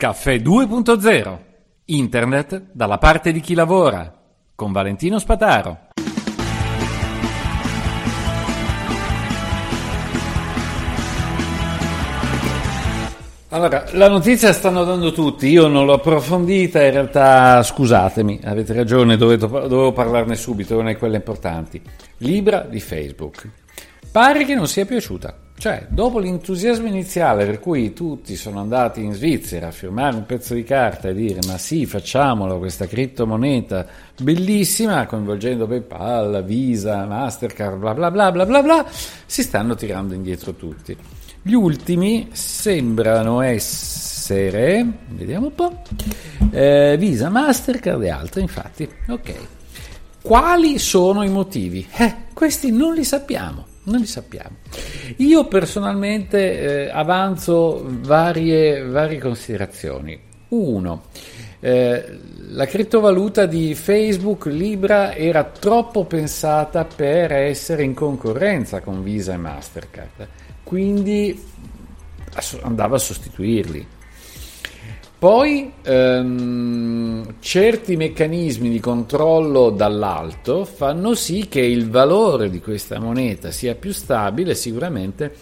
Caffè 2.0 Internet dalla parte di chi lavora con Valentino Spataro. Allora, la notizia stanno dando tutti, io non l'ho approfondita, in realtà scusatemi, avete ragione, dovevo, dovevo parlarne subito, non è quelle importanti. Libra di Facebook. Pare che non sia piaciuta. Cioè, dopo l'entusiasmo iniziale per cui tutti sono andati in Svizzera a firmare un pezzo di carta e dire ma sì, facciamolo questa criptomoneta bellissima, coinvolgendo PayPal, Visa, Mastercard, bla bla bla bla bla bla, si stanno tirando indietro tutti. Gli ultimi sembrano essere, vediamo un po', eh, Visa, Mastercard e altri, infatti, ok. Quali sono i motivi? Eh, questi non li sappiamo non li sappiamo. Io personalmente eh, avanzo varie, varie, considerazioni. Uno, eh, la criptovaluta di Facebook Libra era troppo pensata per essere in concorrenza con Visa e Mastercard, quindi andava a sostituirli. Poi ehm, certi meccanismi di controllo dall'alto fanno sì che il valore di questa moneta sia più stabile sicuramente,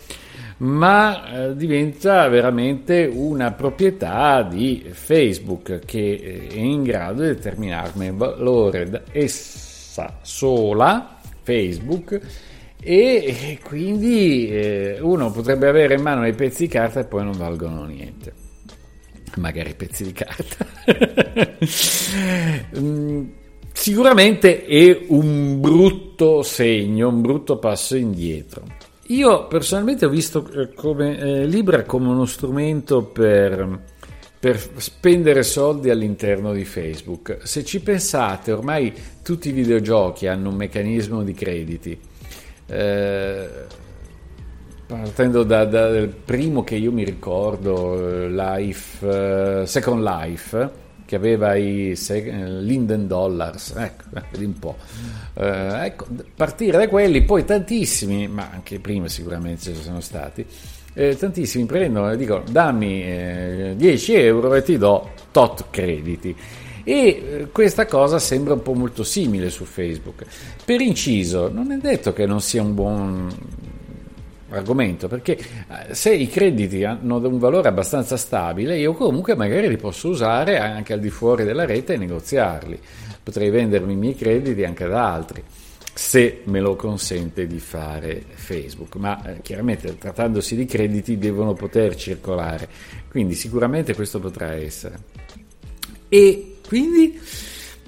ma eh, diventa veramente una proprietà di Facebook che eh, è in grado di determinarne il valore da essa sola, Facebook, e quindi eh, uno potrebbe avere in mano dei pezzi di carta e poi non valgono niente magari pezzi di carta. Mm, sicuramente è un brutto segno, un brutto passo indietro. Io personalmente ho visto eh, come, eh, Libra come uno strumento per, per, spendere soldi all'interno di Facebook. Se ci pensate, ormai tutti i videogiochi hanno un meccanismo di crediti. Eh, Partendo da, da, dal primo che io mi ricordo, Life, uh, Second Life, che aveva i sec- Linden Dollars, ecco, un po'. Uh, ecco, partire da quelli, poi tantissimi, ma anche prima sicuramente ci sono stati, eh, tantissimi prendono e dicono dammi eh, 10 euro e ti do tot crediti. E questa cosa sembra un po' molto simile su Facebook. Per inciso, non è detto che non sia un buon argomento perché eh, se i crediti hanno un valore abbastanza stabile io comunque magari li posso usare anche al di fuori della rete e negoziarli. Potrei vendermi i miei crediti anche ad altri se me lo consente di fare Facebook. Ma eh, chiaramente trattandosi di crediti devono poter circolare. Quindi sicuramente questo potrà essere. E quindi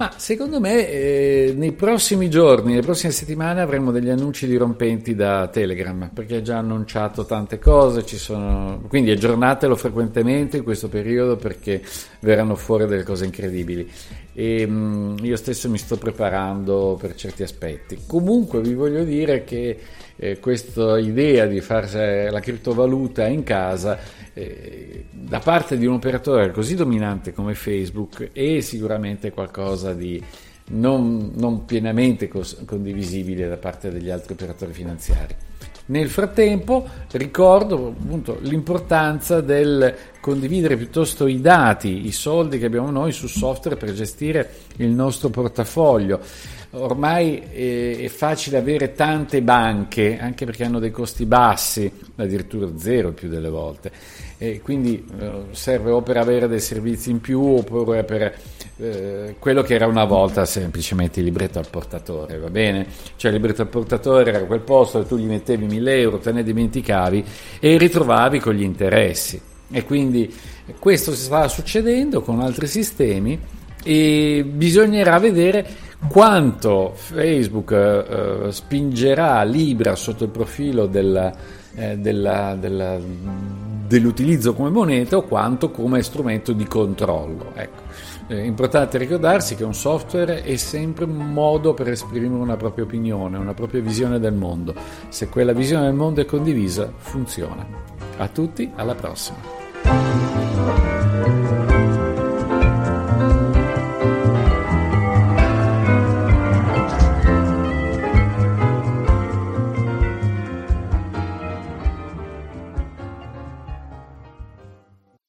ma secondo me eh, nei prossimi giorni, nelle prossime settimane avremo degli annunci dirompenti da Telegram perché ha già annunciato tante cose, sono... quindi aggiornatelo frequentemente in questo periodo perché verranno fuori delle cose incredibili e mh, mm, io stesso mi sto preparando per certi aspetti. Comunque vi voglio dire che eh, questa idea di fare la criptovaluta in casa eh, da parte di un operatore così dominante come Facebook è sicuramente qualcosa di non, non pienamente cos- condivisibile da parte degli altri operatori finanziari. Nel frattempo ricordo appunto l'importanza del condividere piuttosto i dati, i soldi che abbiamo noi su software per gestire il nostro portafoglio. Ormai è facile avere tante banche, anche perché hanno dei costi bassi, addirittura zero più delle volte e quindi eh, serve o per avere dei servizi in più oppure per eh, quello che era una volta semplicemente il libretto al portatore, va bene? Cioè il libretto al portatore era quel posto dove tu gli mettevi 1000 euro, te ne dimenticavi e ritrovavi con gli interessi. E quindi questo sta succedendo con altri sistemi e bisognerà vedere quanto Facebook eh, spingerà Libra sotto il profilo della, eh, della, della dell'utilizzo come moneta o quanto come strumento di controllo. Ecco. È importante ricordarsi che un software è sempre un modo per esprimere una propria opinione, una propria visione del mondo. Se quella visione del mondo è condivisa, funziona. A tutti, alla prossima.